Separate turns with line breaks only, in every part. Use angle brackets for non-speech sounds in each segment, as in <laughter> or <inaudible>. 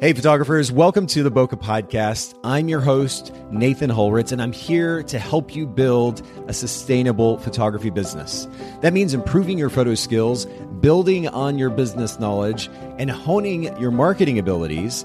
Hey, photographers, welcome to the Bokeh Podcast. I'm your host, Nathan Holritz, and I'm here to help you build a sustainable photography business. That means improving your photo skills, building on your business knowledge, and honing your marketing abilities.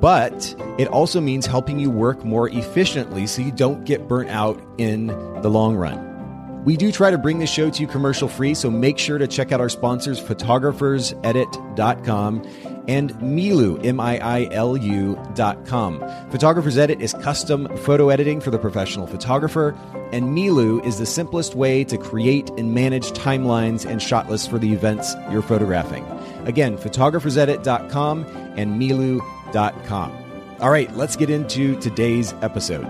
But it also means helping you work more efficiently so you don't get burnt out in the long run. We do try to bring the show to you commercial free, so make sure to check out our sponsors, photographersedit.com and Miilu, M I I L U dot com. Photographer's Edit is custom photo editing for the professional photographer, and Miilu is the simplest way to create and manage timelines and shot lists for the events you're photographing. Again, photographersedit.com and Miilu.com. All right, let's get into today's episode.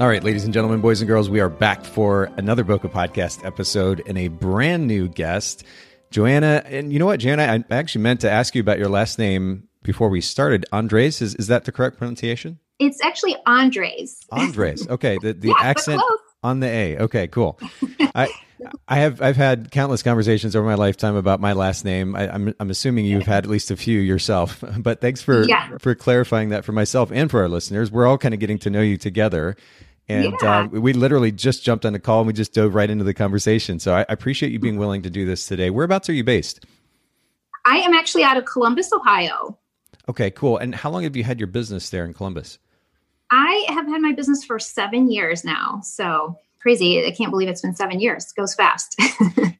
All right, ladies and gentlemen, boys and girls, we are back for another Bokeh Podcast episode and a brand new guest, Joanna. And you know what, Joanna, I actually meant to ask you about your last name before we started. Andres, is, is that the correct pronunciation?
It's actually Andres.
Andres. <laughs> Okay. The, the
Yeah,
accent on the A. Okay, cool. <laughs> I I have I've had countless conversations over my lifetime about my last name. I, I'm I'm assuming you've had at least a few yourself. <laughs> But thanks for
Yeah.
for clarifying that for myself and for our listeners. We're all kind of getting to know you together. And
Yeah.
uh, we literally just jumped on the call and we just dove right into the conversation. So I, appreciate you being willing to do this today. Whereabouts are you based?
I am actually out of Columbus, Ohio.
Okay, cool. And how long have you had your business there in Columbus?
I have had my business for seven years now. So crazy. I can't believe it's been seven years. It goes fast. <laughs>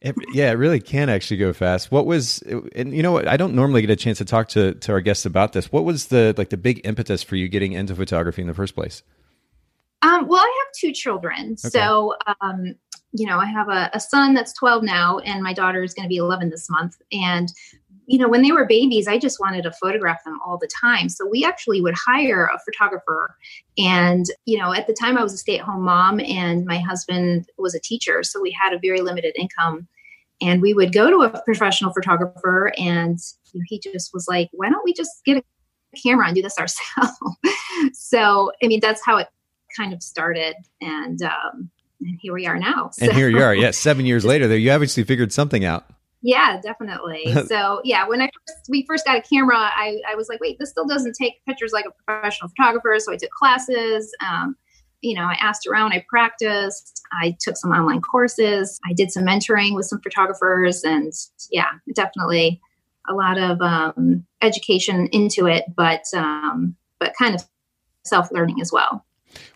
It, yeah, it really can actually go fast. What was, and you know what? I don't normally get a chance to talk to to our guests about this. What was the like the big impetus for you getting into photography in the first place?
Um, well, I have two children. So, um, you know, I have a, a son that's 12 now, and my daughter is going to be 11 this month. And, you know, when they were babies, I just wanted to photograph them all the time. So we actually would hire a photographer. And, you know, at the time I was a stay at home mom, and my husband was a teacher. So we had a very limited income. And we would go to a professional photographer, and you know, he just was like, why don't we just get a camera and do this ourselves? <laughs> so, I mean, that's how it kind of started. And, um, and here we are now.
And here you are. Yeah, seven years <laughs> later, there you obviously figured something out.
yeah, definitely. <laughs> so yeah, when I first, we first got a camera, I, I was like, wait, this still doesn't take pictures like a professional photographer. So I took classes. Um, you know, I asked around, I practiced, I took some online courses, I did some mentoring with some photographers, and yeah, definitely a lot of um, education into it, but um, but kind of self learning as well.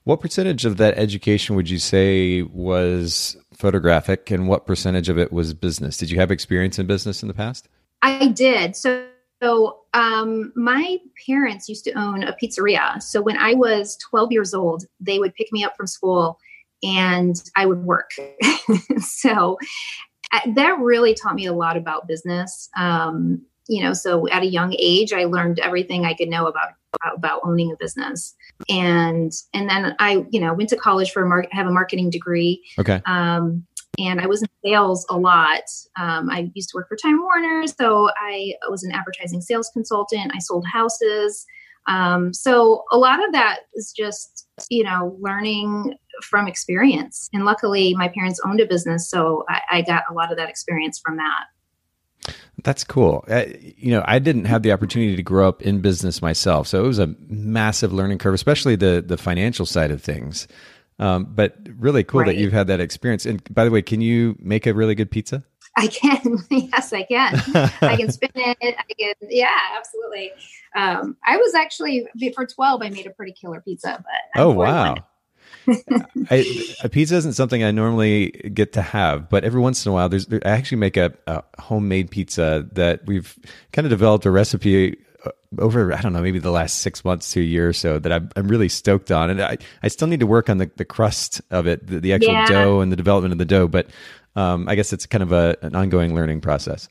What percentage of that education would you say was photographic, and what percentage of it was business? Did you have experience in business in the past?
I did. So, so um, my parents used to own a pizzeria. So when I was 12 years old, they would pick me up from school and I would work. <laughs> so that really taught me a lot about business. Um, you know, so at a young age, I learned everything I could know about about owning a business, and and then I, you know, went to college for a market have a marketing degree,
Okay.
um, and I was in sales a lot. Um, I used to work for Time Warner, so I was an advertising sales consultant. I sold houses. Um, so a lot of that is just, you know, learning from experience. And luckily, my parents owned a business, so I, I got a lot of that experience from that.
That's cool. Uh, you know, I didn't have the opportunity to grow up in business myself, so it was a massive learning curve, especially the the financial side of things. Um, but really cool that you've had that experience. And by the way, can you make a really good pizza?
I can, <laughs> yes, I can. I can spin it. I can, yeah, absolutely. Um, I was actually for twelve. I made a pretty killer pizza, but I'm
Oh wow! I, a pizza isn't something I normally get to have, but every once in a while, there's there, I actually make a, a homemade pizza that we've kind of developed a recipe uh, over I don't know maybe the last six months to a year or so that I'm, I'm really stoked on, and I, I still need to work on the, the crust of it, the, the actual
Yeah.
dough and the development of the dough, but um, I guess it's kind of a, an ongoing learning process.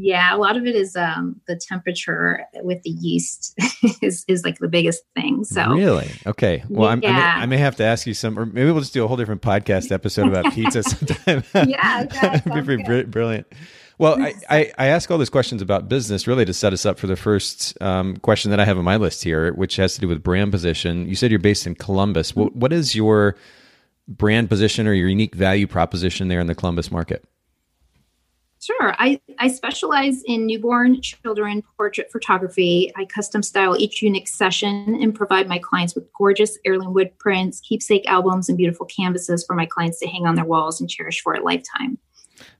Yeah, a lot of it is um, the temperature with the yeast <laughs> is, is like the biggest thing. So
Really? Okay. Well, I'm, I, may, I may have to ask you some, or maybe we'll just do a whole different podcast episode about <laughs> pizza sometime. <laughs>
Yeah, that
be pretty
good.
brilliant. Well, I, I, I ask all these questions about business really to set us up for the first um, question that I have on my list here, which has to do with brand position. You said you're based in Columbus. What, what is your brand position or your unique value proposition there in the Columbus market?
Sure. I, I specialize in newborn children portrait photography. I custom style each unique session and provide my clients with gorgeous heirloom wood prints, keepsake albums, and beautiful canvases for my clients to hang on their walls and cherish for a lifetime.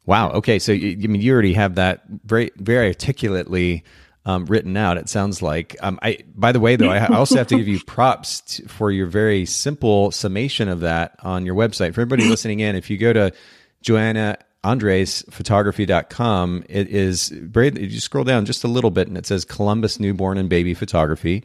Wow. Okay. So, you, I mean, you already have that very, very articulately um, written out. It sounds like. Um, I. By the way, though, I also have to give you <laughs> props to, for your very simple summation of that on your website. For everybody listening in, if you go to Joanna andresphotography.com, it is you scroll down just a little bit and it says Columbus newborn and baby photography.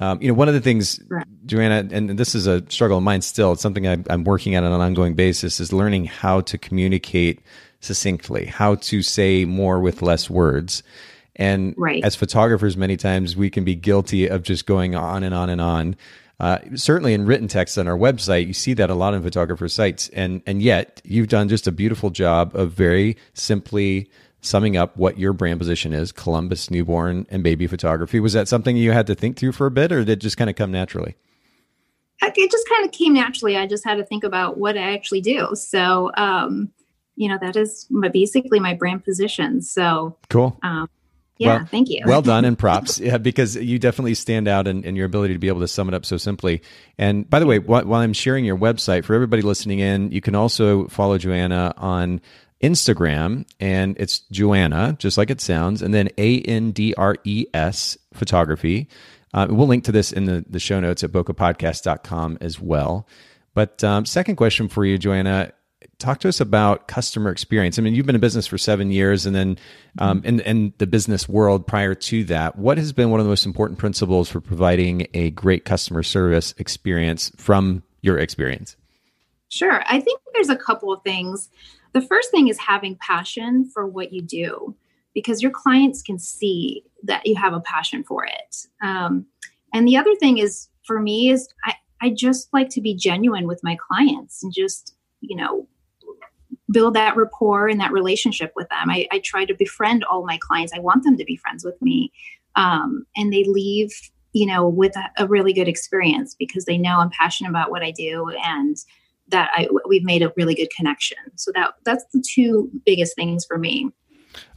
Um, you know, one of the things. Joanna, and this is a struggle of mine still, it's something I, I'm working at on an ongoing basis, is learning how to communicate succinctly, how to say more with less words. And right. as photographers, many times we can be guilty of just going on and on and on. Uh, certainly in written text on our website, you see that a lot in photographer sites, and and yet you've done just a beautiful job of very simply summing up what your brand position is: Columbus newborn and baby photography. Was that something you had to think through for a bit, or did it just kind of come naturally?
It just kind of came naturally. I just had to think about what I actually do. So, um, you know, that is my, basically my brand position. So
cool. Um,
yeah, well, thank you.
well done and <laughs> props yeah, because you definitely stand out in, in, your ability to be able to sum it up so simply. And by the way, while, while I'm sharing your website for everybody listening in, you can also follow Joanna on Instagram, and it's Joanna, just like it sounds, and then A N D R E S photography. Uh, we'll link to this in the, the show notes at bokehpodcast.com as well. But um, second question for you, Joanna talk to us about customer experience. I mean, you've been in business for seven years, and then um, in, in the business world prior to that, what has been one of the most important principles for providing a great customer service experience from your experience?
Sure. I think there's a couple of things. The first thing is having passion for what you do because your clients can see that you have a passion for it. Um, and the other thing is for me is I, I just like to be genuine with my clients and just, you know, build that rapport and that relationship with them. I, I try to befriend all my clients. I want them to be friends with me. Um, and they leave, you know, with a, a, really good experience because they know I'm passionate about what I do and that I, we've made a really good connection. So that that's the two biggest things for me.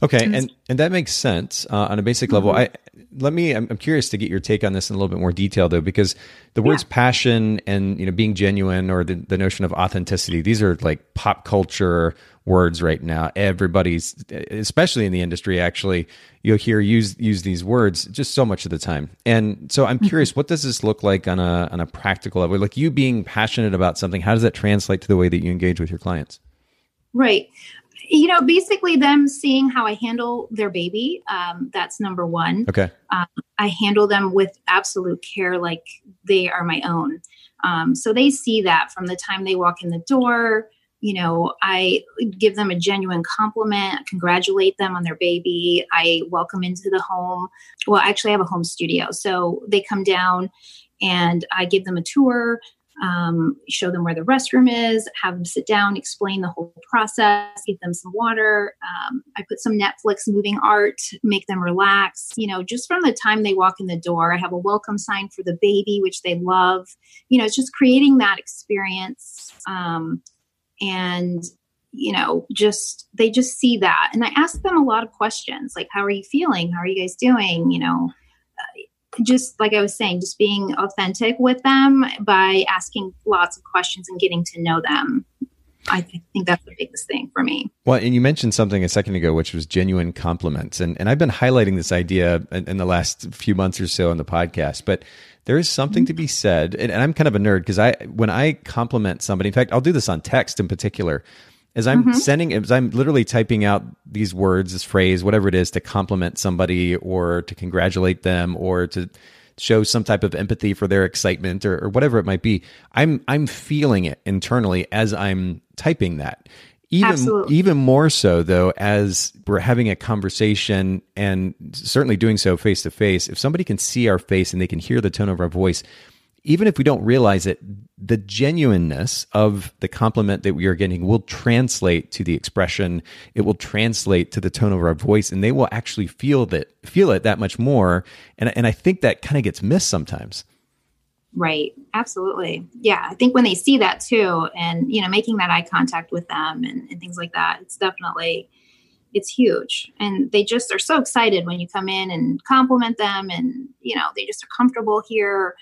Okay, and and that makes sense uh, on a basic level. Mm-hmm. I let me. I'm, I'm, curious to get your take on this in a little bit more detail, though, because the words yeah. passion and you know being genuine or the, the notion of authenticity these are like pop culture words right now. Everybody's, especially in the industry, actually, you'll hear use use these words just so much of the time. And so I'm mm-hmm. curious, what does this look like on a on a practical level? Like you being passionate about something, how does that translate to the way that you engage with your clients?
Right you know, basically them seeing how I handle their baby. Um, that's number one.
Okay.
Um, I handle them with absolute care, like they are my own. Um, so they see that from the time they walk in the door. You know, I give them a genuine compliment, congratulate them on their baby. I welcome into the home. Well, actually, I have a home studio. So they come down and I give them a tour um, show them where the restroom is, have them sit down, explain the whole process, give them some water. Um, I put some Netflix moving art, make them relax. You know, just from the time they walk in the door, I have a welcome sign for the baby, which they love. You know, it's just creating that experience. Um, and you know just they just see that and i ask them a lot of questions like how are you feeling how are you guys doing you know just like I was saying, just being authentic with them by asking lots of questions and getting to know them. I think that's the biggest thing for me.
Well, and you mentioned something a second ago, which was genuine compliments. And, and I've been highlighting this idea in, in the last few months or so on the podcast, but there is something mm-hmm. to be said. And, and I'm kind of a nerd because I, when I compliment somebody, in fact, I'll do this on text in particular as I'm mm-hmm. sending, as I'm literally typing out these words, this phrase, whatever it is, to compliment somebody or to congratulate them or to show some type of empathy for their excitement or, or whatever it might be. I'm I'm feeling it internally as I'm typing that. Even Absolutely. even more so though, as we're having a conversation and certainly doing so face to face. If somebody can see our face and they can hear the tone of our voice, even if we don't realize it, the genuineness of the compliment that we are getting will translate to the expression. It will translate to the tone of our voice, and they will actually feel that feel it that much more. And and I think that kind of gets missed sometimes.
Right. Absolutely. Yeah. I think when they see that too, and you know, making that eye contact with them and, and things like that, it's definitely it's huge and they just are so excited when you come in and compliment them and you know they just are comfortable here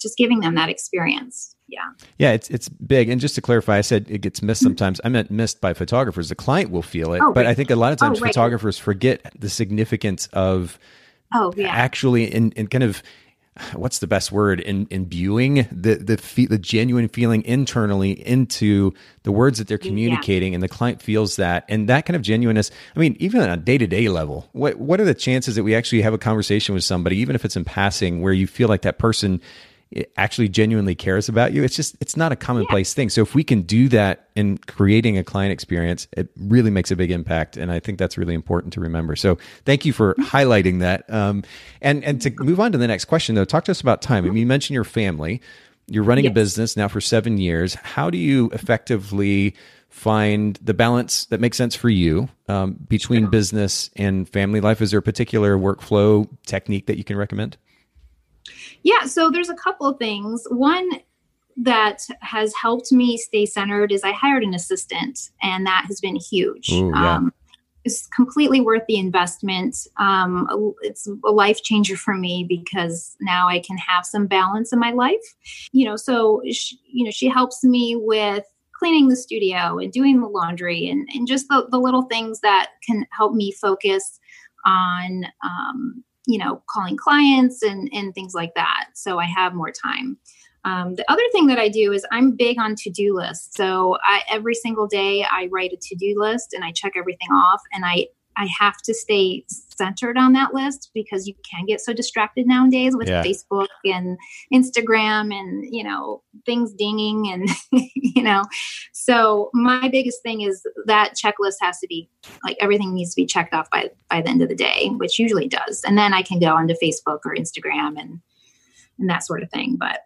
just giving them that experience yeah
yeah it's it's big and just to clarify i said it gets missed mm-hmm. sometimes i meant missed by photographers the client will feel it oh, but right. i think a lot of times oh, right. photographers forget the significance of
oh yeah
actually in, in kind of what's the best word in imbuing the the fe- the genuine feeling internally into the words that they're communicating yeah. and the client feels that and that kind of genuineness i mean even on a day-to-day level what what are the chances that we actually have a conversation with somebody even if it's in passing where you feel like that person actually genuinely cares about you. It's just it's not a commonplace yeah. thing. So if we can do that in creating a client experience, it really makes a big impact, and I think that's really important to remember. So thank you for mm-hmm. highlighting that. Um, and and to move on to the next question though, talk to us about time. I mean, you mentioned your family. You're running yes. a business now for seven years. How do you effectively find the balance that makes sense for you um, between business and family life? Is there a particular workflow technique that you can recommend?
Yeah, so there's a couple of things. One that has helped me stay centered is I hired an assistant, and that has been huge. Ooh, yeah. um, it's completely worth the investment. Um, it's a life changer for me because now I can have some balance in my life. You know, so she, you know she helps me with cleaning the studio and doing the laundry and, and just the, the little things that can help me focus on um, you know, calling clients and, and things like that. So I have more time. Um, the other thing that I do is I'm big on to do lists. So I, every single day I write a to do list and I check everything off and I I have to stay centered on that list because you can get so distracted nowadays with yeah. Facebook and Instagram and you know things dinging and <laughs> you know. So my biggest thing is that checklist has to be like everything needs to be checked off by by the end of the day which usually does. And then I can go onto Facebook or Instagram and and that sort of thing. But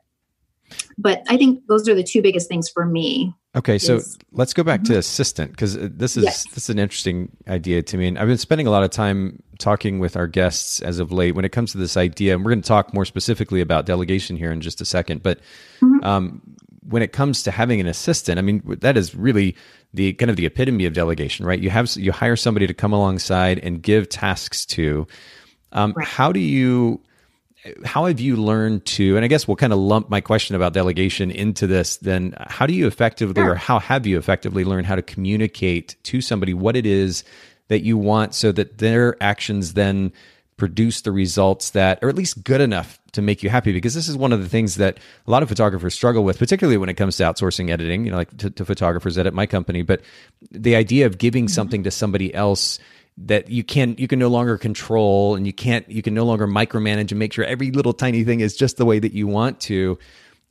but I think those are the two biggest things for me.
Okay, so is, let's go back mm-hmm. to assistant because this is yes. this is an interesting idea to me, and I've been spending a lot of time talking with our guests as of late when it comes to this idea, and we're going to talk more specifically about delegation here in just a second. But mm-hmm. um, when it comes to having an assistant, I mean that is really the kind of the epitome of delegation, right? You have you hire somebody to come alongside and give tasks to. Um, right. How do you how have you learned to and i guess we'll kind of lump my question about delegation into this then how do you effectively sure. or how have you effectively learned how to communicate to somebody what it is that you want so that their actions then produce the results that are at least good enough to make you happy because this is one of the things that a lot of photographers struggle with particularly when it comes to outsourcing editing you know like to, to photographers at my company but the idea of giving mm-hmm. something to somebody else that you can you can no longer control and you can't you can no longer micromanage and make sure every little tiny thing is just the way that you want to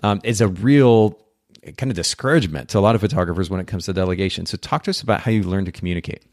um, is a real kind of discouragement to a lot of photographers when it comes to delegation. So talk to us about how you learn to communicate.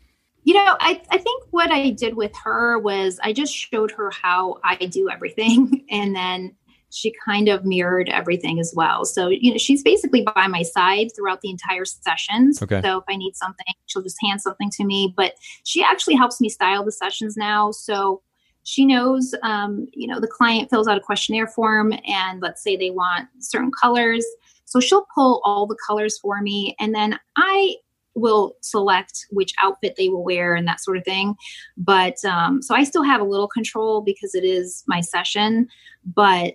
You know I, I think what i did with her was i just showed her how i do everything <laughs> and then she kind of mirrored everything as well. So, you know, she's basically by my side throughout the entire sessions. Okay. So if I need something, she'll just hand something to me. But she actually helps me style the sessions now. So she knows, um, you know, the client fills out a questionnaire form and let's say they want certain colors. So she'll pull all the colors for me. And then I will select which outfit they will wear and that sort of thing. But um, so I still have a little control because it is my session. But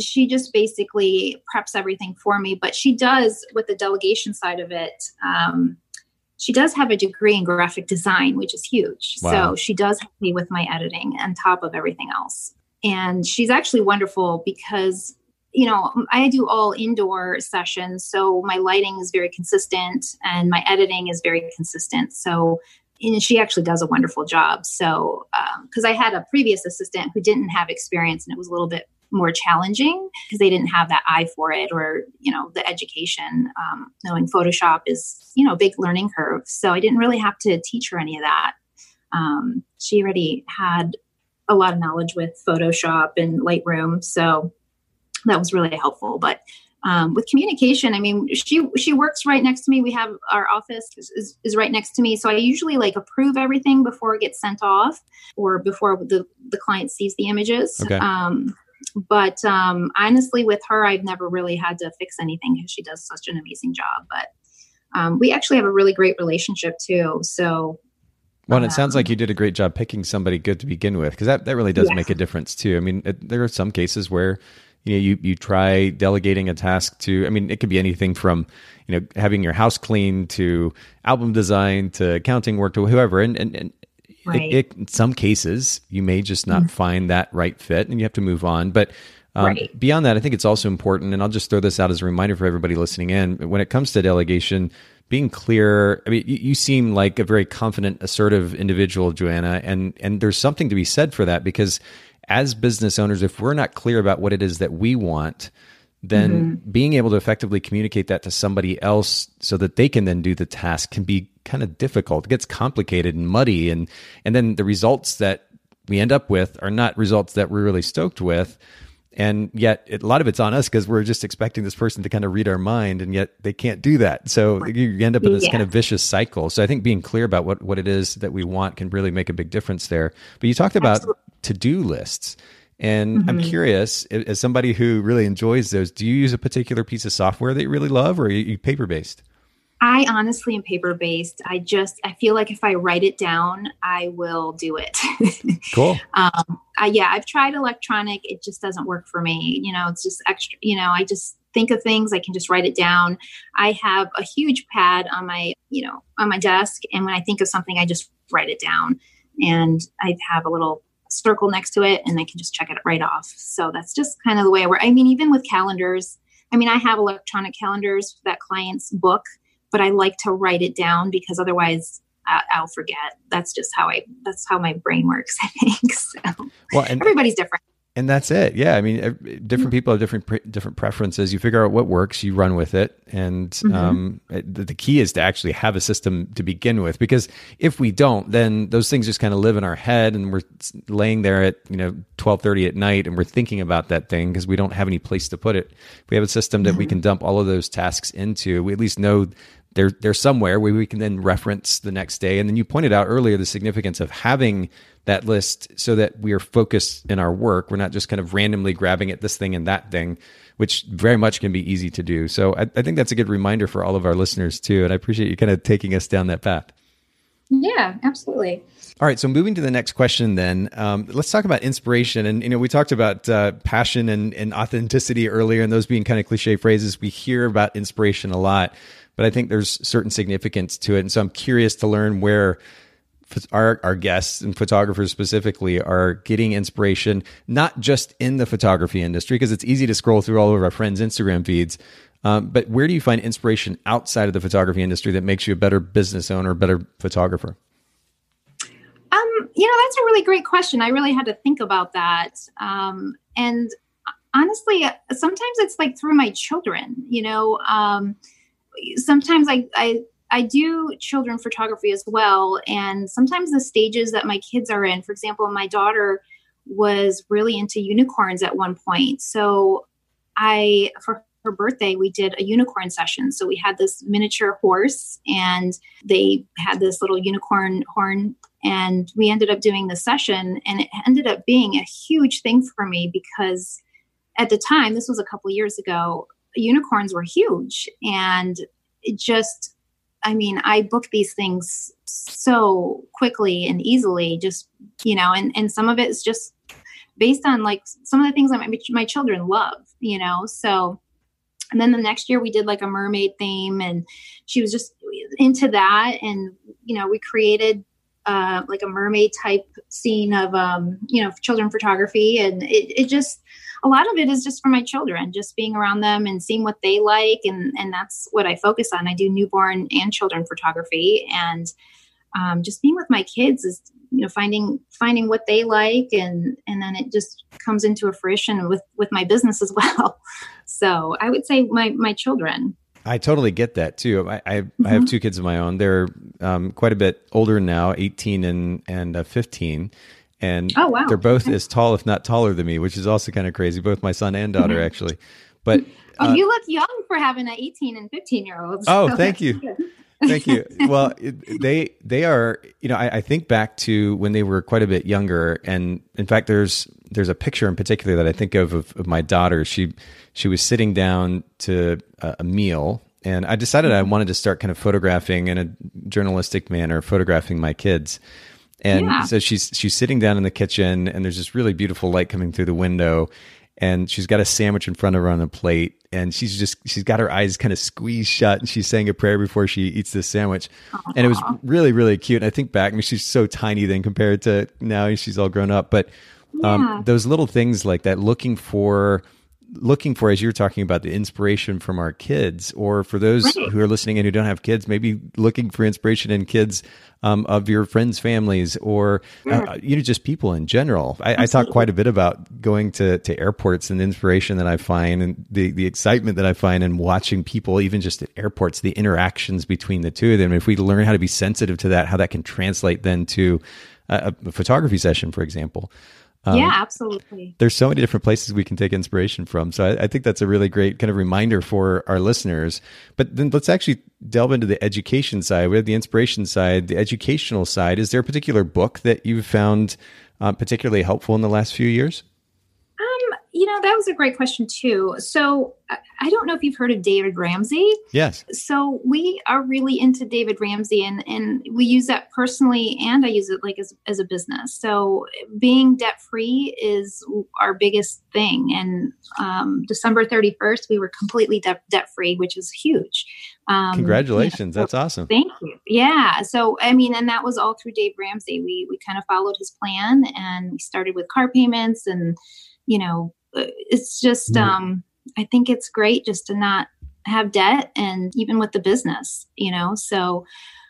she just basically preps everything for me. But she does, with the delegation side of it, um, she does have a degree in graphic design, which is huge. Wow. So she does help me with my editing on top of everything else. And she's actually wonderful because, you know, I do all indoor sessions. So my lighting is very consistent and my editing is very consistent. So and she actually does a wonderful job. So, because um, I had a previous assistant who didn't have experience and it was a little bit more challenging because they didn't have that eye for it or you know the education um, knowing photoshop is you know a big learning curve. So i didn't really have to teach her any of that. Um, she already had a lot of knowledge with photoshop and lightroom so that was really helpful. But um, with communication i mean she she works right next to me. We have our office is, is, is, right next to me. So i usually like approve everything before it gets sent off or before the the client sees the images. Okay. um, but um, honestly, with her, I've never really had to fix anything because she does such an amazing job. But um, we actually have a really great relationship too. So
Well, it sounds like you did a great job picking somebody good to begin with, because that, that really does make a difference too. I mean, it, there are some cases where you know you you try delegating a task to. I mean, it could be anything from you know having your house clean to album design to accounting work to whoever, and and, and right. it, it, in some cases you may just not mm-hmm. find that right fit, and you have to move on. But um, right. beyond that, I think it's also important, and I'll just throw this out as a reminder for everybody listening in. When it comes to delegation being clear. I mean, you, you, seem like a very confident, assertive individual, Joanna, and and there's something to be said for that because as business owners, if we're not clear about what it is that we want, then mm-hmm. being able to effectively communicate that to somebody else so that they can then do the task can be kind of difficult. It gets complicated and muddy, and and then the results that we end up with are not results that we're really stoked with. And yet it, a lot of it's on us because we're just expecting this person to kind of read our mind and yet they can't do that. So you end up in this yeah. kind of vicious cycle. So i think being clear about what, what it is that we want can really make a big difference there. But you talked about to-do lists and mm-hmm. i'm curious as somebody who really enjoys those do you use a particular piece of software that you really love or are you paper based
I honestly am paper based. I just I feel like if I write it down, I will do it. <laughs>
cool.
Um, I, yeah, I've tried electronic. It just doesn't work for me. You know, it's just extra. You know, I just think of things. I can just write it down. I have a huge pad on my you know on my desk, and when I think of something, I just write it down. And I have a little circle next to it, and I can just check it right off. So that's just kind of the way I work. I mean, even with calendars. I mean, I have electronic calendars for that clients book but I like to write it down because otherwise I'll forget. That's just how I. That's how my brain works. <laughs> I think so. Well, and, everybody's different
and that's it. Yeah, I mean, different people have different pre- different preferences. You figure out what works, you run with it, and mm-hmm. um, the, the, key is to actually have a system to begin with. Because if we don't, then those things just kind of live in our head, and we're laying there at you know twelve thirty at night, and we're thinking about that thing because we don't have any place to put it. If we have a system that mm-hmm. we can dump all of those tasks into. We at least know they're, they're somewhere where we can then reference the next day. And then you pointed out earlier the significance of having that list so that we are focused in our work. We're not just kind of randomly grabbing at this thing and that thing, which very much can be easy to do. So I, I think that's a good reminder for all of our listeners too. And I appreciate you kind of taking us down that path.
Yeah, absolutely.
All right, so moving to the next question, then um, let's talk about inspiration. And you know, we talked about uh, passion and, and authenticity earlier, and those being kind of cliche phrases. We hear about inspiration a lot, but I think there's certain significance to it. And so I'm curious to learn where our, our guests and photographers specifically are getting inspiration, not just in the photography industry, because it's easy to scroll through all of our friends' Instagram feeds. Um, but where do you find inspiration outside of the photography industry that makes you a better business owner, better photographer?
Um, you know, that's a really great question. I really had to think about that. Um, and honestly, sometimes it's like through my children, you know, um, sometimes I, I I do children photography as well. And sometimes the stages that my kids are in, for example, my daughter was really into unicorns at one point. So I, for her birthday, we did a unicorn session. So we had this miniature horse and they had this little unicorn horn. And we ended up doing the session. And it ended up being a huge thing for me because at the time, this was a couple years ago, unicorns were huge. And it just i mean i book these things so quickly and easily just you know and and some of it is just based on like some of the things that my, my children love you know? So and then the next year we did like a mermaid theme and she was just into that. And you know we created uh, like a mermaid type scene of um, you know children photography and it, it just a lot of it is just for my children, just being around them and seeing what they like. And, and that's what I focus on. I do newborn and children photography and um, just being with my kids is, you know, finding, finding what they like. And, and then it just comes into a fruition with, with my business as <laughs> well. So I would say my, my children.
I totally get that too. I, I, mm-hmm. I have mm-hmm. two kids of my own. They're um, quite a bit older now, 18 and, and uh, 15 and oh, wow. they're both okay. as tall, if not taller than me, which is also kind of crazy. Both my son and daughter, mm-hmm. actually. But
oh, uh, you look young for having an 18 and 15 year olds.
Oh, so thank you. thank you. <laughs> Well, it, they they are. You know, I, I, think back to when they were quite a bit younger, and in fact, there's there's a picture in particular that I think of of, of my daughter. She she was sitting down to a, a meal and I decided I wanted to start kind of photographing in a journalistic manner, photographing my kids. And yeah. so she's she's sitting down in the kitchen, and there's this really beautiful light coming through the window, and she's got a sandwich in front of her on the plate and she's just she's got her eyes kind of squeezed shut and she's saying a prayer before she eats this sandwich Aww. and it was really really cute and i think back i mean she's so tiny then compared to now she's all grown up but um, those little things like that looking for looking for as you were talking about the inspiration from our kids or for those right. who are listening and who don't have kids maybe looking for inspiration in kids um, of your friends families or uh, you know just people in general. I, I, talk quite a bit about going to, to airports and the inspiration that i find and the, the excitement that i find in watching people even just at airports the interactions between the two of them. If we learn how to be sensitive to that how that can translate then to a, a photography session for example
um, yeah, absolutely.
There's so many different places we can take inspiration from. So I, I, think that's a really great kind of reminder for our listeners. But then let's actually delve into the education side. We have the inspiration side, the educational side. Is there a particular book that you've found uh, particularly helpful in the last few years?
Know, that was a great question too. So I don't know if you've heard of David Ramsey.
Yes.
So we are really into David Ramsey and, and we use that personally and I use it like as, as a business. So being debt free is our biggest thing. And um, December 31st, we were completely de- debt free, which is huge.
Um, Congratulations. You know, That's awesome.
Thank you. Yeah. So, I mean, and that was all through Dave Ramsey. We, we kind of followed his plan and we started with car payments and, you know, it's just um i think it's great just to not have debt and even with the business you know? So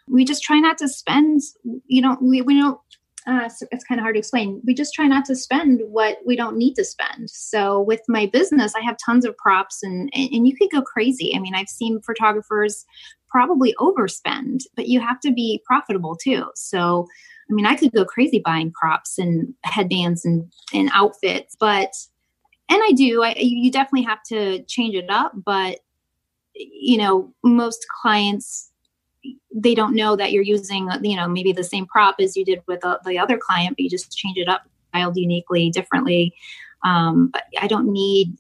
we just try not to spend you know we, we don't uh, it's, it's kind of hard to explain. We just try not to spend what we don't need to spend. So with my business i have tons of props and and you could go crazy. I mean i've seen photographers probably overspend but you have to be profitable too. So i mean i could go crazy buying props and headbands and, and outfits but and I do. I, you definitely have to change it up, but you know, most clients they don't know that you're using you know maybe the same prop as you did with the, the other client, but you just change it up, styled uniquely, differently. Um, but I don't need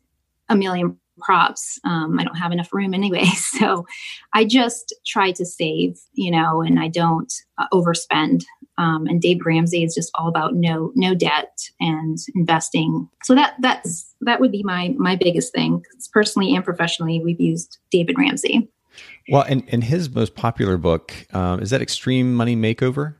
a million props. Um, I don't have enough room anyway. <laughs> So I just try to save, you know, and I don't uh, overspend. Um, and Dave Ramsey is just all about no no debt and investing. So that that's that would be my my biggest thing. Personally and professionally, we've used David Ramsey.
Well, and, and his most popular book um, is that Extreme Money Makeover.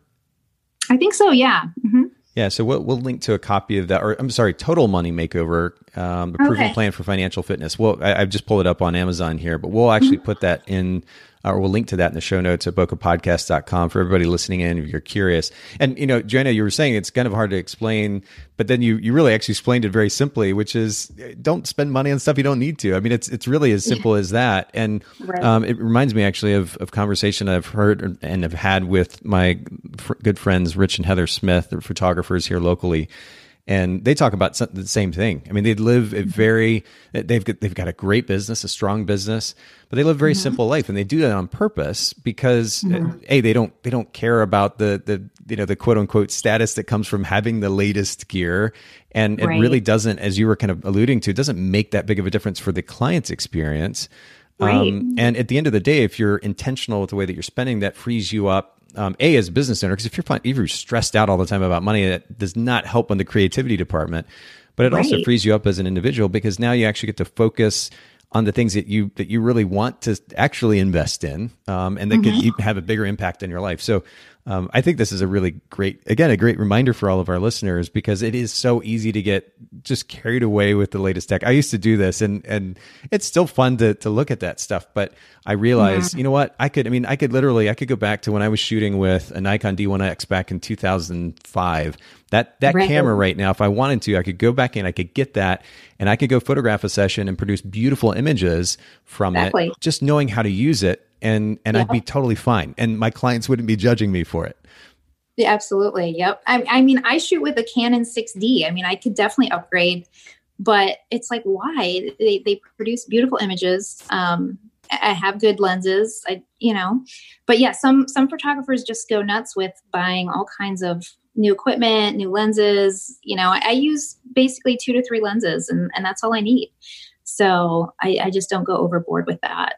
I think so. Yeah. Mm-hmm.
Yeah, so we'll, we'll link to a copy of that, or I'm sorry, Total Money Makeover, um, the proven okay. plan for financial fitness. Well, I, have just pulled it up on Amazon here, but we'll actually mm-hmm. put that in uh, or we'll link to that in the show notes at bokehpodcast.com for everybody listening in if you're curious. And, you know, Joanna, you were saying it's kind of hard to explain, but then you, you really actually explained it very simply, which is don't spend money on stuff you don't need to. I mean, it's, it's really as simple as that. And right. um, it reminds me actually of, of conversation I've heard and have had with my f- good friends, Rich and Heather Smith, the photographers here locally and they talk about the same thing. I mean, they live a very they've got, they've got a great business, a strong business, but they live a very mm-hmm. simple life, and they do that on purpose because mm-hmm. a they don't they don't care about the the you know the quote unquote status that comes from having the latest gear, and right. it really doesn't, as you were kind of alluding to, it doesn't make that big of a difference for the client's experience. Right. Um, and at the end of the day, if you're intentional with the way that you're spending, that frees you up um, a as a business owner because if you're if you're stressed out all the time about money, that does not help on the creativity department. But it right. also frees you up as an individual because now you actually get to focus on the things that you that you really want to actually invest in, um, and that mm-hmm. could have a bigger impact in your life. So um, I think this is a really great, again, a great reminder for all of our listeners because it is so easy to get just carried away with the latest tech. I used to do this, and and it's still fun to to look at that stuff. But I realized, yeah. you know what, I could, I mean, I could literally, I could go back to when I was shooting with a Nikon D1X back in 2005. That that right. camera right now, if I wanted to, I could go back in, I could get that, and I could go photograph a session and produce beautiful images from exactly. it, just knowing how to use it and and yeah. I'd be totally fine, and my clients wouldn't be judging me for it.
Yeah, absolutely. Yep. I, I mean, I shoot with a Canon 6D. I mean, I could definitely upgrade, but it's like, why? They they produce beautiful images. Um, I have good lenses. I you know, but yeah, some some photographers just go nuts with buying all kinds of new equipment, new lenses. You know, I, I use basically two to three lenses, and and that's all I need. So I, I just don't go overboard with that.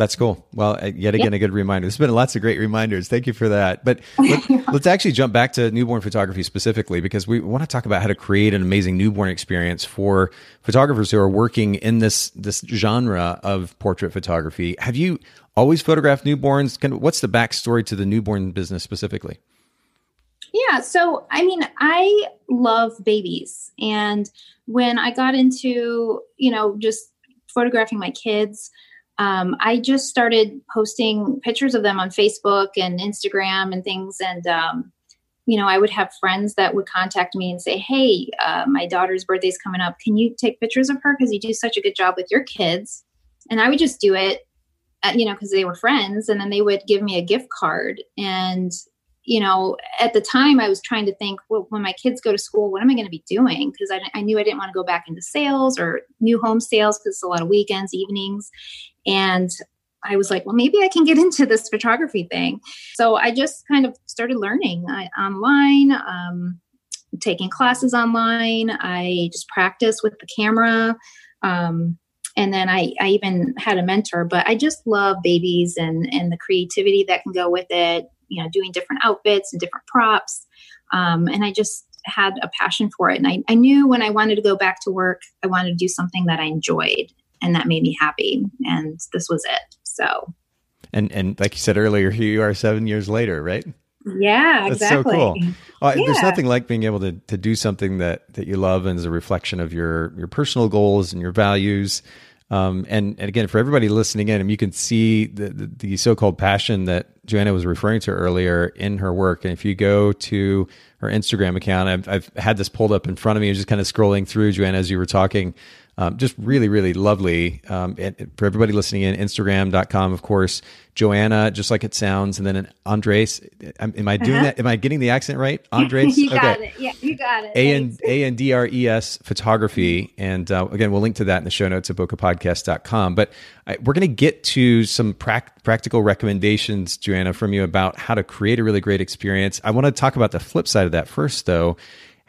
That's cool. Well, uh, yet again, a good reminder. There's been lots of great reminders. Thank you for that. But <laughs> let, us actually jump back to newborn photography specifically because we want to talk about how to create an amazing newborn experience for photographers who are working in this this genre of portrait photography. Have you always photographed newborns? Can, what's the backstory to the newborn business specifically?
Yeah, so I mean, I love babies, and when I got into you know just photographing my kids um, I just started posting pictures of them on Facebook and Instagram and things. And, um, you know, I would have friends that would contact me and say, Hey, uh, my daughter's birthday's coming up. Can you take pictures of her? Because you do such a good job with your kids. And I would just do it, uh, you know, because they were friends. And then they would give me a gift card. And you know, at the time I was trying to think, well, when my kids go to school, what am I going to be doing? Because I, I, knew I didn't want to go back into sales or new home sales because it's a lot of weekends, evenings. And I was like, well, maybe I can get into this photography thing. So I just kind of started learning I, online, um, taking classes online. I just practiced with the camera. Um, and then I, I even had a mentor, but I just love babies and, and the creativity that can go with it you know doing different outfits and different props um, and i just had a passion for it and I, I knew when i wanted to go back to work i wanted to do something that i enjoyed and that made me happy and this was it so
and and like you said earlier here you are seven years later right
yeah
That's
exactly.
so cool. Well, yeah. There's nothing like being able to to do something that that you love and is a reflection of your your personal goals and your values. Um, and, and again, for everybody listening in, you can see the, the, the so-called passion that Joanna was referring to earlier in her work. And if you go to her Instagram account, I've, I've had this pulled up in front of me and just kind of scrolling through Joanna as you were talking. Um, just really, really lovely. Um, and for everybody listening in, Instagram.com, of course, Joanna, just like it sounds, and then an Andres. Am, I doing uh-huh. that? Am I getting the accent right? <laughs> Andres.
you got okay. it. Yeah, you got it.
A and A and D R E S photography, and uh, again, we'll link to that in the show notes at bokehpodcast.com. But I, we're going to get to some pra- practical recommendations, Joanna, from you about how to create a really great experience. I want to talk about the flip side of that first, though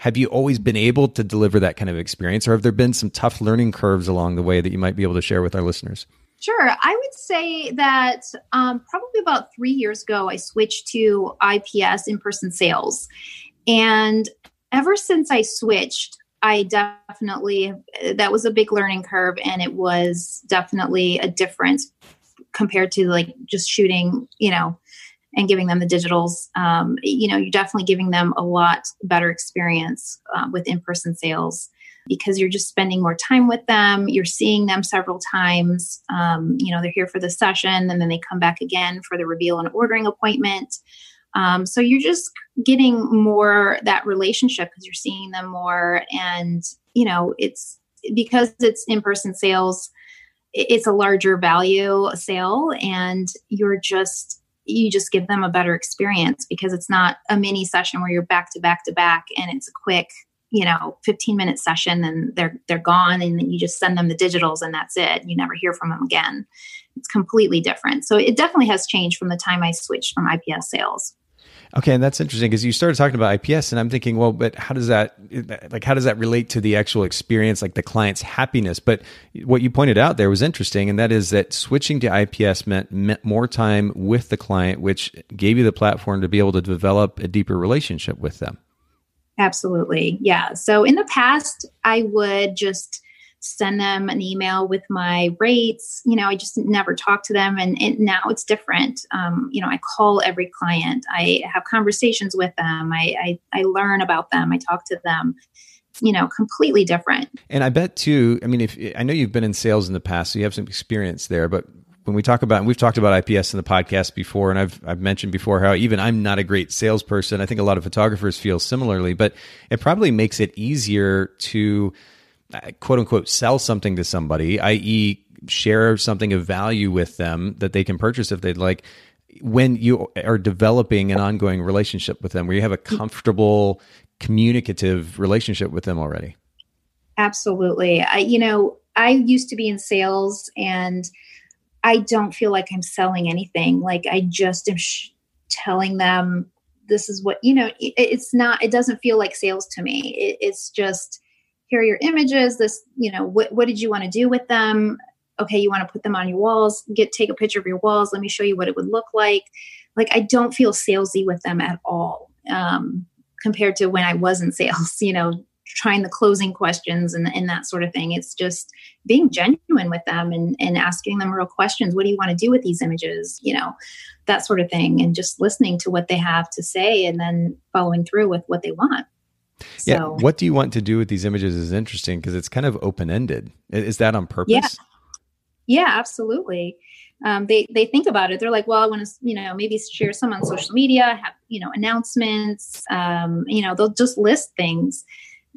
have you always been able to deliver that kind of experience, or have there been some tough learning curves along the way that you might be able to share with our listeners?
Sure. I would say that um, probably about three years ago, I switched to IPS in person sales. And ever since I switched, I definitely, that was a big learning curve. And it was definitely a difference compared to like just shooting, you know, and giving them the digitals, um, you know, you're definitely giving them a lot better experience uh, with in person sales because you're just spending more time with them. You're seeing them several times. Um, you know, they're here for the session and then they come back again for the reveal and ordering appointment. Um, so you're just getting more that relationship because you're seeing them more. And, you know, it's because it's in person sales, it's a larger value sale and you're just you just give them a better experience because it's not a mini session where you're back to back to back and it's a quick you know 15 minute session and they're they're gone and then you just send them the digitals and that's it. You never hear from them again. It's completely different. So it definitely has changed from the time i switched from ips sales
Okay, and that's interesting because you started talking about IPS, and I'm thinking, well, but how does that like how does that relate to the actual experience, like the client's happiness? But what you pointed out there was interesting, and that is that switching to IPS meant, meant more time with the client, which gave you the platform to be able to develop a deeper relationship with them.
Absolutely, yeah. So in the past, I would just send them an email with my rates. You know, I just never talk to them. And, now it's different. Um, you know, I call every client, I have conversations with them, I, I, I learn about them, I talk to them you know completely different
and i bet too i mean if i know you've been in sales in the past so you have some experience there but when we talk about and we've talked about IPS in the podcast before and I've I've mentioned before how even I'm not a great salesperson. I think a lot of photographers feel similarly, but it probably makes it easier to Uh, quote unquote sell something to somebody, i.e., share something of value with them that they can purchase if they'd like, when you are developing an ongoing relationship with them, where you have a comfortable, communicative relationship with them already.
Absolutely. I, you know, I used to be in sales and I don't feel like I'm selling anything. Like I just am sh- telling them this is what, you know, it, it's not, it doesn't feel like sales to me. It, it's just, here are your images this you know what, what did you want to do with them okay, you want to put them on your walls, get take a picture of your walls, let me show you what it would look like. Like I don't feel salesy with them at all. Um, compared to when I was in sales, <laughs> you know, trying the closing questions and, and that sort of thing. It's just being genuine with them and, and asking them real questions. What do you want to do with these images? You know, that sort of thing. And just listening to what they have to say and then following through with what they want.
Yeah. So, what do you want to do with these images is interesting because it's kind of open ended. Is that on purpose?
Yeah. Yeah, absolutely. Um, they they think about it. They're like, well, I want to, you know, maybe share some on social media, have you know announcements. Um, you know, they'll just list things,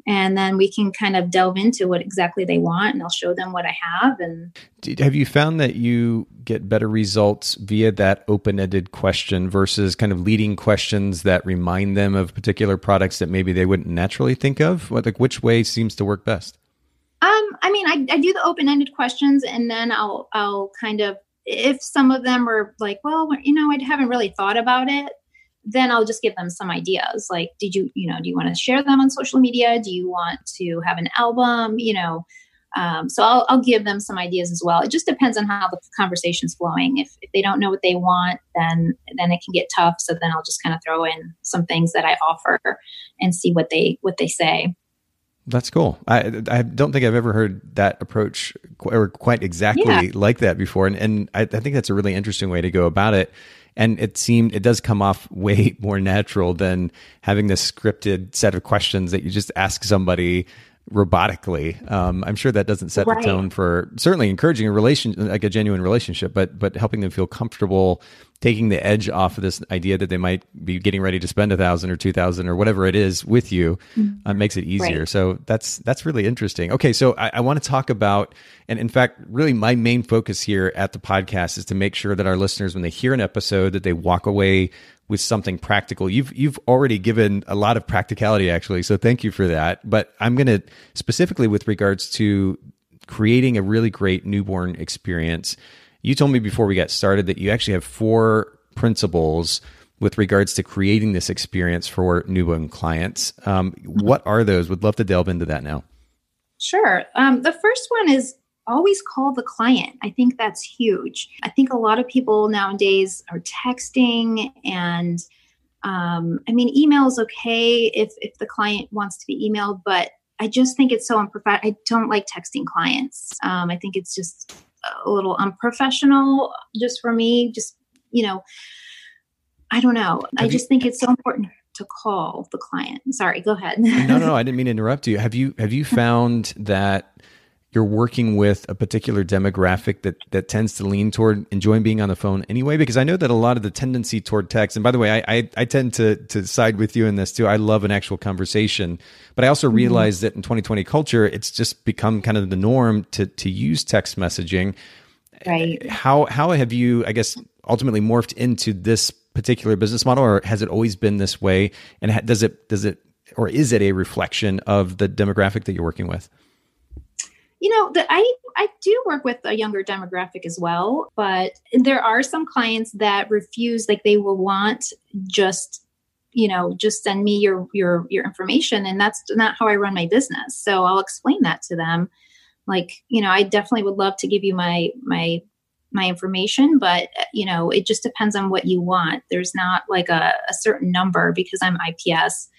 and then we can kind of delve into what exactly they want, and I'll show them what I have. And
have you found that you get better results via that open-ended question versus kind of leading questions that remind them of particular products that maybe they wouldn't naturally think of? What, like, which way seems to work best?
Um, I mean, I, I do the open-ended questions, and then I'll I'll kind of if some of them are like, well, you know, I haven't really thought about it, then I'll just give them some ideas. Like, did you, you know, do you want to share them on social media? Do you want to have an album? You know, um, so I'll, I'll give them some ideas as well. It just depends on how the conversation's flowing. If, if they don't know what they want, then then it can get tough. So then I'll just kind of throw in some things that I offer and see what they what they say.
That's cool. I I don't think I've ever heard that approach or quite exactly yeah. like that before, and and I, I, think that's a really interesting way to go about it. And it seemed it does come off <laughs> way more natural than having this scripted set of questions that you just ask somebody robotically. Um, I'm sure that doesn't set right. the tone for certainly encouraging a relation, like a genuine relationship, but but helping them feel comfortable, taking the edge off of this idea that they might be getting ready to spend a thousand or two thousand or whatever it is with you, mm-hmm. uh, makes it easier. Right. So that's that's really interesting. Okay, so I, I want to talk about, and in fact, really my main focus here at the podcast is to make sure that our listeners, when they hear an episode, that they walk away with something practical. You've you've already given a lot of practicality actually, so thank you for that. But I'm going to specifically with regards to creating a really great newborn experience. You told me before we got started that you actually have four principles with regards to creating this experience for newborn clients. Um, what are those? Would love to delve into that now.
Sure. Um, the first one is always call the client. I think that's huge. I think a lot of people nowadays are texting and um, I mean, email is okay if, if the client wants to be emailed, but I just think it's so unprofessional. I don't like texting clients. Um, I think it's just a little unprofessional just for me. Just, you know, I don't know. Have I just you, think it's so important to call the client. Sorry, go ahead.
no, no, no, <laughs> I didn't mean to interrupt you. Have you have you found that you're working with a particular demographic that that tends to lean toward enjoying being on the phone anyway because i know that a lot of the tendency toward text and by the way i i, I tend to to side with you in this too. I love an actual conversation but i also mm-hmm. realize that in 2020 culture it's just become kind of the norm to to use text messaging.
Right.
How how have you i guess ultimately morphed into this particular business model or has it always been this way? And does it does it or is it a reflection of the demographic that you're working with
you know that i i do work with a younger demographic as well but there are some clients that refuse like they will want just you know just send me your your your information and that's not how i run my business. So i'll explain that to them. Like you know i definitely would love to give you my my my information but you know it just depends on what you want. There's not like a, a certain number because i'm ips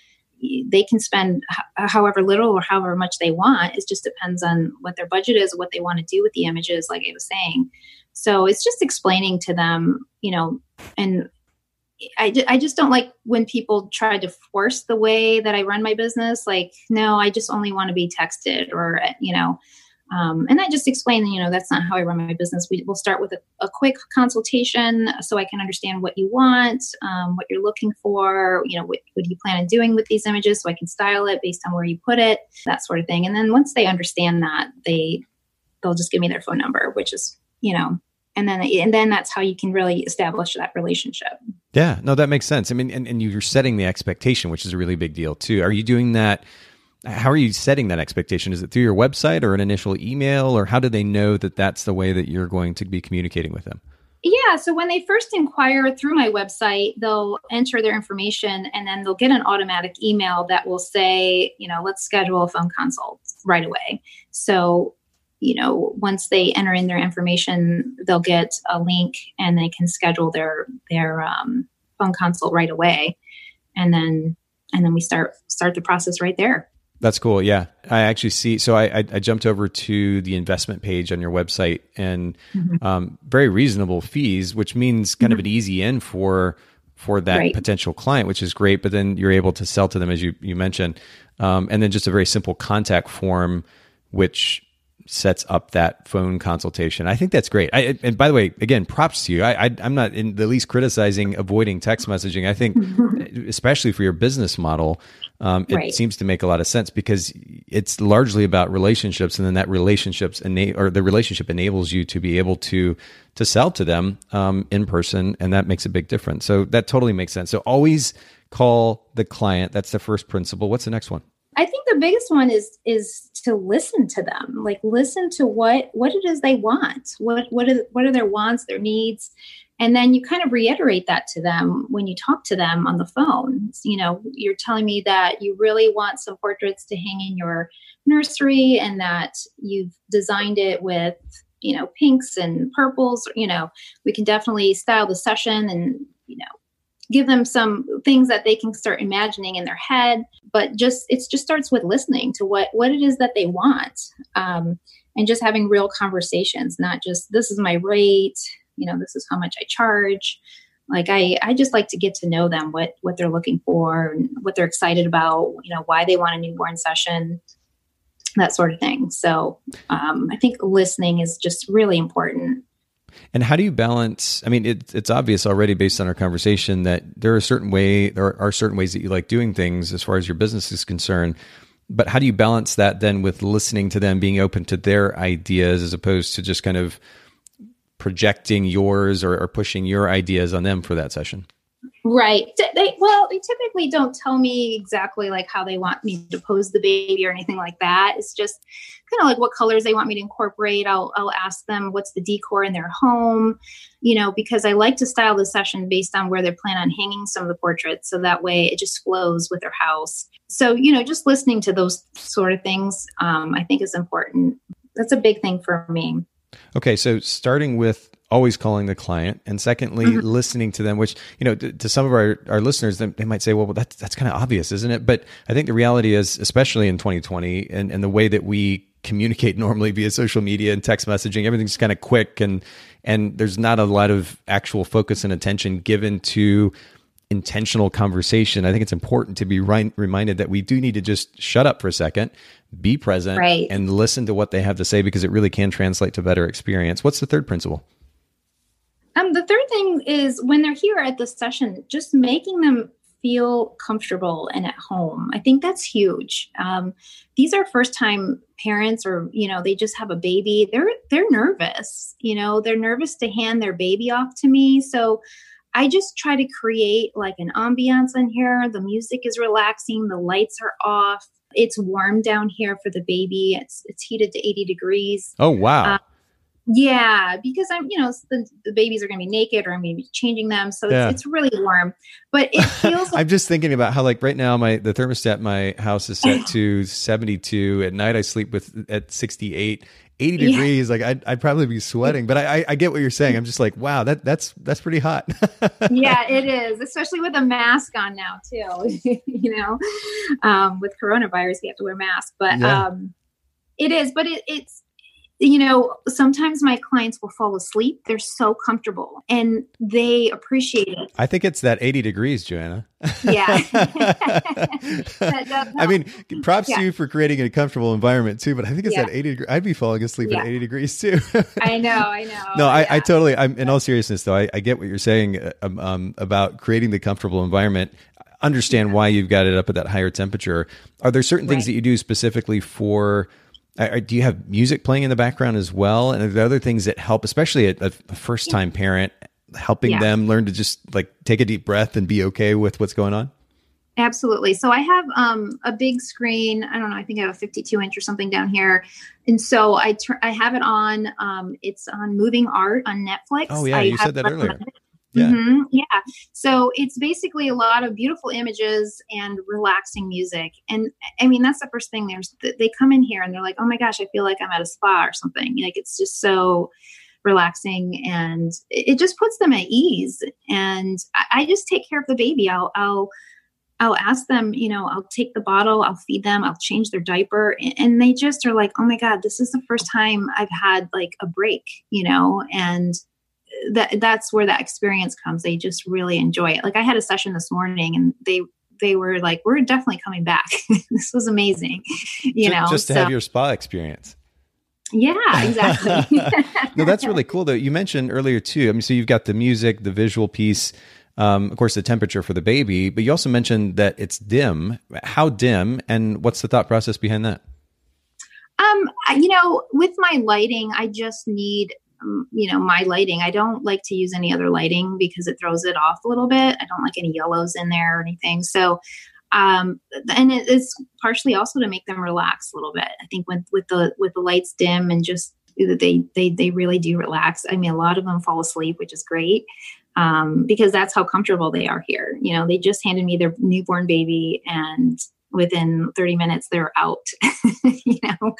they can spend h- however little or however much they want. It just depends on what their budget is, what they want to do with the images, like I was saying. So it's just explaining to them, you know, and I, I just don't like when people try to force the way that I run my business. Like, no, I just only want to be texted or, eh, you know, um, and I just explained, you know, that's not how I run my business. We will start with a, a, quick consultation so I can understand what you want, um, what you're looking for, you know, what, what you plan on doing with these images so I can style it based on where you put it, that sort of thing. And then once they understand that, they they'll just give me their phone number, which is, you know, and then and then that's how you can really establish that relationship.
Yeah, no, that makes sense. I mean, and, and you're setting the expectation, which is a really big deal too. Are you doing that? How are you setting that expectation? Is it through your website or an initial email, or how do they know that that's the way that you're going to be communicating with them?
Yeah, so when they first inquire through my website, they'll enter their information and then they'll get an automatic email that will say, you know, let's schedule a phone consult right away. So you know, once they enter in their information, they'll get a link and they can schedule their their um, phone consult right away, and then and then we start start the process right there.
That's cool. Yeah, I actually see. So I, I, I jumped over to the investment page on your website, and mm-hmm. um, very reasonable fees, which means kind mm-hmm. of an easy in for for that right. potential client, which is great. But then you're able to sell to them, as you you mentioned, um, and then just a very simple contact form, which sets up that phone consultation. I think that's great. I, and by the way, again, props to you. I, am not in the least criticizing avoiding text messaging. I think, <laughs> especially for your business model, um, it right. seems to make a lot of sense because it's largely about relationships, and then that relationships ena- or the relationship enables you to be able to to sell to them um, in person, and that makes a big difference. So that totally makes sense. So always call the client. That's the first principle. What's the next one?
I think the biggest one is is to listen to them. Like listen to what what it is they want. What what are what are their wants, their needs, and then you kind of reiterate that to them when you talk to them on the phone. You know, you're telling me that you really want some portraits to hang in your nursery and that you've designed it with you know pinks and purples you know we can definitely style the session and you know give them some things that they can start imagining in their head but just it just starts with listening to what what it is that they want um, and just having real conversations not just this is my rate you know this is how much i charge. Like i i just like to get to know them what what they're looking for and what they're excited about you know why they want a newborn session that sort of thing. So um, i think listening is just really important
and how do you balance? I mean, it, it's obvious already based on our conversation that there are certain way there are certain ways that you like doing things as far as your business is concerned. But how do you balance that then with listening to them, being open to their ideas as opposed to just kind of projecting yours or, or pushing your ideas on them for that session?
Right. They, well, they typically don't tell me exactly like how they want me to pose the baby or anything like that. It's just kind of like what colors they want me to incorporate. I'll, I'll ask them what's the decor in their home, you know, because I like to style the session based on where they plan on hanging some of the portraits. So that way it just flows with their house. So, you know, just listening to those sort of things, um, I think is important. That's a big thing for me.
Okay. So starting with always calling the client and secondly mm-hmm. listening to them which you know to, to, some of our, our listeners they, might say well, well that's, that's kind of obvious isn't it but i think the reality is especially in 2020 and, and the way that we communicate <laughs> normally via social media and text messaging everything's kind of quick and and there's not a lot of actual focus and attention given to intentional conversation i think it's important to be right, reminded that we do need to just shut up for a second be present
right.
and listen to what they have to say because it really can translate to better experience what's the third principle
um, the third thing is when they're here at the session, just making them feel comfortable and at home. I think that's huge. Um, these are first time parents or you know they just have a baby. They're they're nervous you know they're nervous to hand their baby off to me. So i just try to create like an ambiance in here. The music is relaxing. The lights are off. It's warm down here for the baby. It's it's heated to 80 degrees.
Oh wow. Uh,
yeah, because I'm, you know, the, the babies are going to be naked or I'm going to be changing them, so yeah. it's, it's, really warm. But it <laughs> feels.
I'm just thinking about how, like, right now, my the thermostat my house is set <laughs> to 72. At night, I sleep with at 68. 80 degrees, yeah. like I'd, I'd probably be sweating. But I, I, I get what you're saying. I'm just like, wow, that that's that's pretty hot. <laughs>
yeah, it is, especially with a mask on now too. you know, um, with coronavirus, we have to wear masks, but yeah. um, it is. But it, it's you know, sometimes my clients will fall asleep. They're so comfortable and they appreciate it.
I think it's that 80 degrees, Joanna.
Yeah. <laughs> <laughs>
I mean, props yeah. to you for creating a comfortable environment too, but I think it's yeah. that 80 degrees. I'd be falling asleep yeah. at 80 degrees too. <laughs>
I know, I know.
No, I, I, totally, I'm in all seriousness though. I, I get what you're saying uh, um, um, about creating the comfortable environment understand why you've got it up at that higher temperature. Are there certain things that you do specifically for do you have music playing in the background as well? And are there other things that help, especially a, a first time parent, helping yeah. them learn to just like take a deep breath and be okay with what's going on?
Absolutely. So I have um, a big screen. I don't know. I think I have a 52 inch or something down here, and so I tr- I have it on. Um, it's on Moving Art on Netflix.
Oh yeah,
I
you said that earlier. Yeah.
Mm-hmm. Yeah. So it's basically a lot of beautiful images and relaxing music. And I mean, that's the first thing. There's they come in here and they're like, "Oh my gosh, I feel like I'm at a spa or something." Like it's just so relaxing and it just puts them at ease. And I, I just take care of the baby. I'll I'll I'll ask them, you know, I'll take the bottle, I'll feed them, I'll change their diaper. And they just are like, oh my God, this is the first time I've had like a break, you know, and that that's where that experience comes. They just really enjoy it. Like I had a session this morning and they they were like, we're definitely coming back. <laughs> this was amazing. You know,
just to so, have your spa experience.
Yeah, exactly. <laughs> <laughs>
no, that's really cool though. You mentioned earlier too. I mean, so you've got the music, the visual piece, um, of course, the temperature for the baby, but you also mentioned that it's dim. How dim, and what's the thought process behind that?
Um, you know, with my lighting, I just need um, you know my lighting i don't like to use any other lighting because it throws it off a little bit i don't like any yellows in there or anything so um and it is partially also to make them relax a little bit i think with with the with the lights dim and just they they they really do relax i mean a lot of them fall asleep which is great um, because that's how comfortable they are here. You know, they just handed me their newborn baby, and within 30 minutes they're out. <laughs> you know,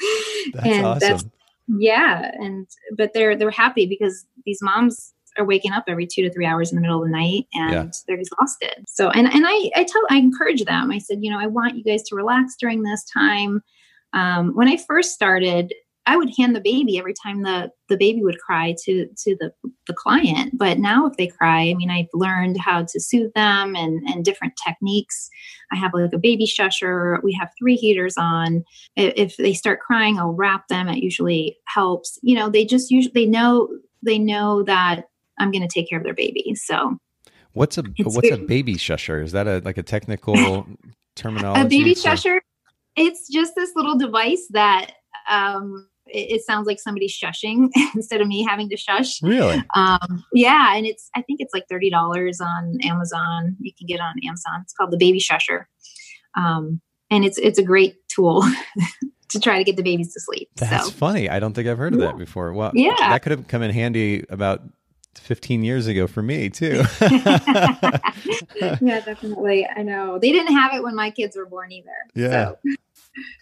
that's and awesome. that's
yeah, and but they're they're happy because these moms are waking up every two to three hours in the middle of the night and yeah. they're exhausted. So and and I I tell I encourage them. I said, you know, I want you guys to relax during this time. Um, when I first started, I would hand the baby every time the the baby would cry to to the the client. But now if they cry, I mean, I've learned how to soothe them and and different techniques. I have like a baby shusher. We have three heaters on. If they start crying, I'll wrap them. It usually helps. You know, they just usually they know they know that I'm going to take care of their baby. So.
What's a what's very, a baby shusher? Is that a like a technical <laughs> terminology?
A baby shusher. It's just this little device that um, it, it sounds like somebody shushing <laughs> instead of me having to shush.
Really?
Um, yeah, and it's I think it's like thirty dollars on Amazon. You can get it on Amazon. It's called the Baby Shusher, um, and it's it's a great tool. <laughs> to try to get the babies to sleep.
That's so. funny. I don't think I've heard of that before. Well,
yeah,
that could have come in handy about 15 years ago for me too. <laughs>
yeah, definitely. I know. They didn't have it when my kids were born either.
Yeah. So.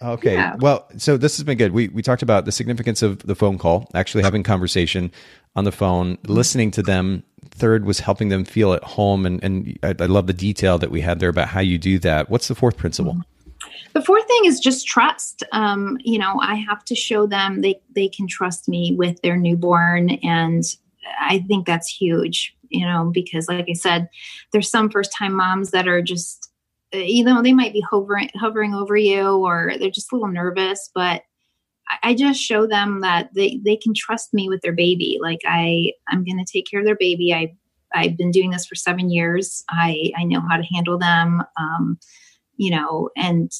Okay. Yeah. Well, so this has been good. We we talked about the significance of the phone call, actually having conversation on the phone, listening to them. Third was helping them feel at home, and and I, I love the detail that we had there about how you do that. What's the fourth principle? Mm-hmm.
The fourth thing is just trust. Um, you know, I have to show them they they can trust me with their newborn, and I think that's huge. You know, because like I said, there's some first time moms that are just you know they might be hovering hovering over you or they're just a little nervous but I, I just show them that they they can trust me with their baby. Like i i'm going to take care of their baby. I i've been doing this for seven years. I i know how to handle them um you know and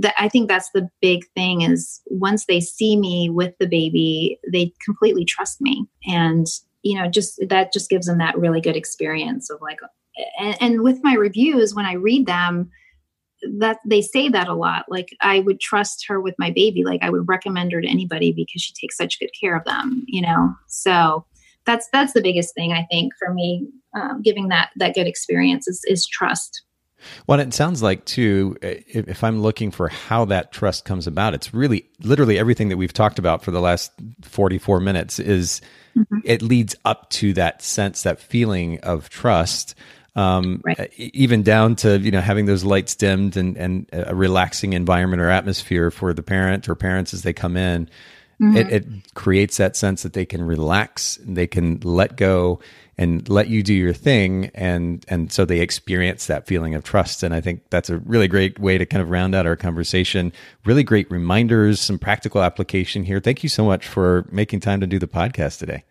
that i think that's the big thing is once they see me with the baby they completely trust me. And you know just that just gives them that really good experience of like and, and with my reviews when i read them that they say that a lot. Like i would trust her with my baby. Like i would recommend her to anybody because she takes such good care of them you know? So that's that's the biggest thing i think for me um, giving that that good experience is, is trust.
Well, it sounds like too, if, if, I'm looking for how that trust comes about, it's really literally everything that we've talked about for the last 44 minutes is mm-hmm. it leads up to that sense, that feeling of trust um, right. even down to you know having those lights dimmed and and a relaxing environment or atmosphere for the parent or parents as they come in. Mm-hmm. It, it, creates that sense that they can relax, they can let go, and let you do your thing, and and so they experience that feeling of trust. And I think that's a really great way to kind of round out our conversation. Really great reminders, some practical application here. Thank you so much for making time to do the podcast today.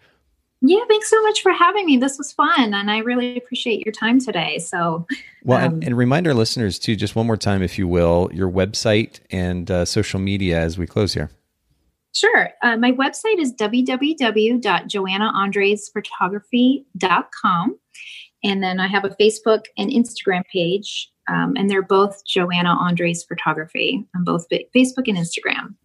Yeah, thanks so much for having me. This was fun, and I really appreciate your time today. So,
well, um, and, and, remind our listeners too, just one more time, if you will, your website and uh, social media as we close here.
Sure. Uh, my website is www.joannaandresphotography.com. And then I have a Facebook and Instagram page, um, and they're both Joanna Andres Photography on both Facebook and Instagram.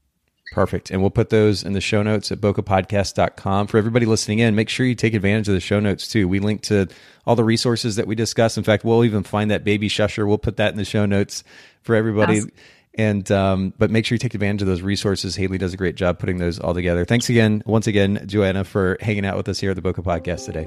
Perfect. And we'll put those in the show notes at bokehpodcast.com. For everybody listening in, make sure you take advantage of the show notes too. We link to all the resources that we discuss. In fact, we'll even find that baby shusher. We'll put that in the show notes for everybody. And um, but make sure you take advantage of those resources. Haley does a great job putting those all together. Thanks again, once again, Joanna, for hanging out with us here at the Bokeh Podcast today.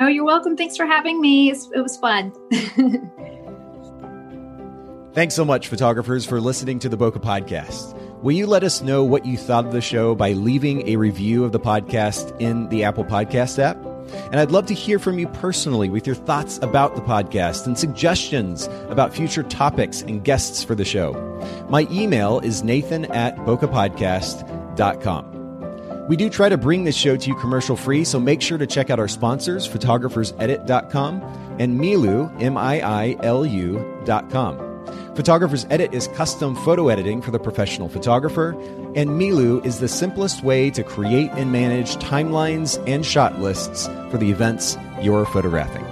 Oh, you're welcome. Thanks for having me. It was fun. <laughs>
Thanks so much, photographers, for listening to the Bokeh Podcast. Will you let us know what you thought of the show by leaving a review of the podcast in the Apple Podcast app? And I'd love to hear from you personally with your thoughts about the podcast and suggestions about future topics and guests for the show. My email is nathan at bokehpodcast.com. We do try to bring this show to you commercial free, so make sure to check out our sponsors, photographersedit.com and Miilu, M I I L U.com. Photographer's Edit is custom photo editing for the professional photographer, and Miilu is the simplest way to create and manage timelines and shot lists for the events you're photographing.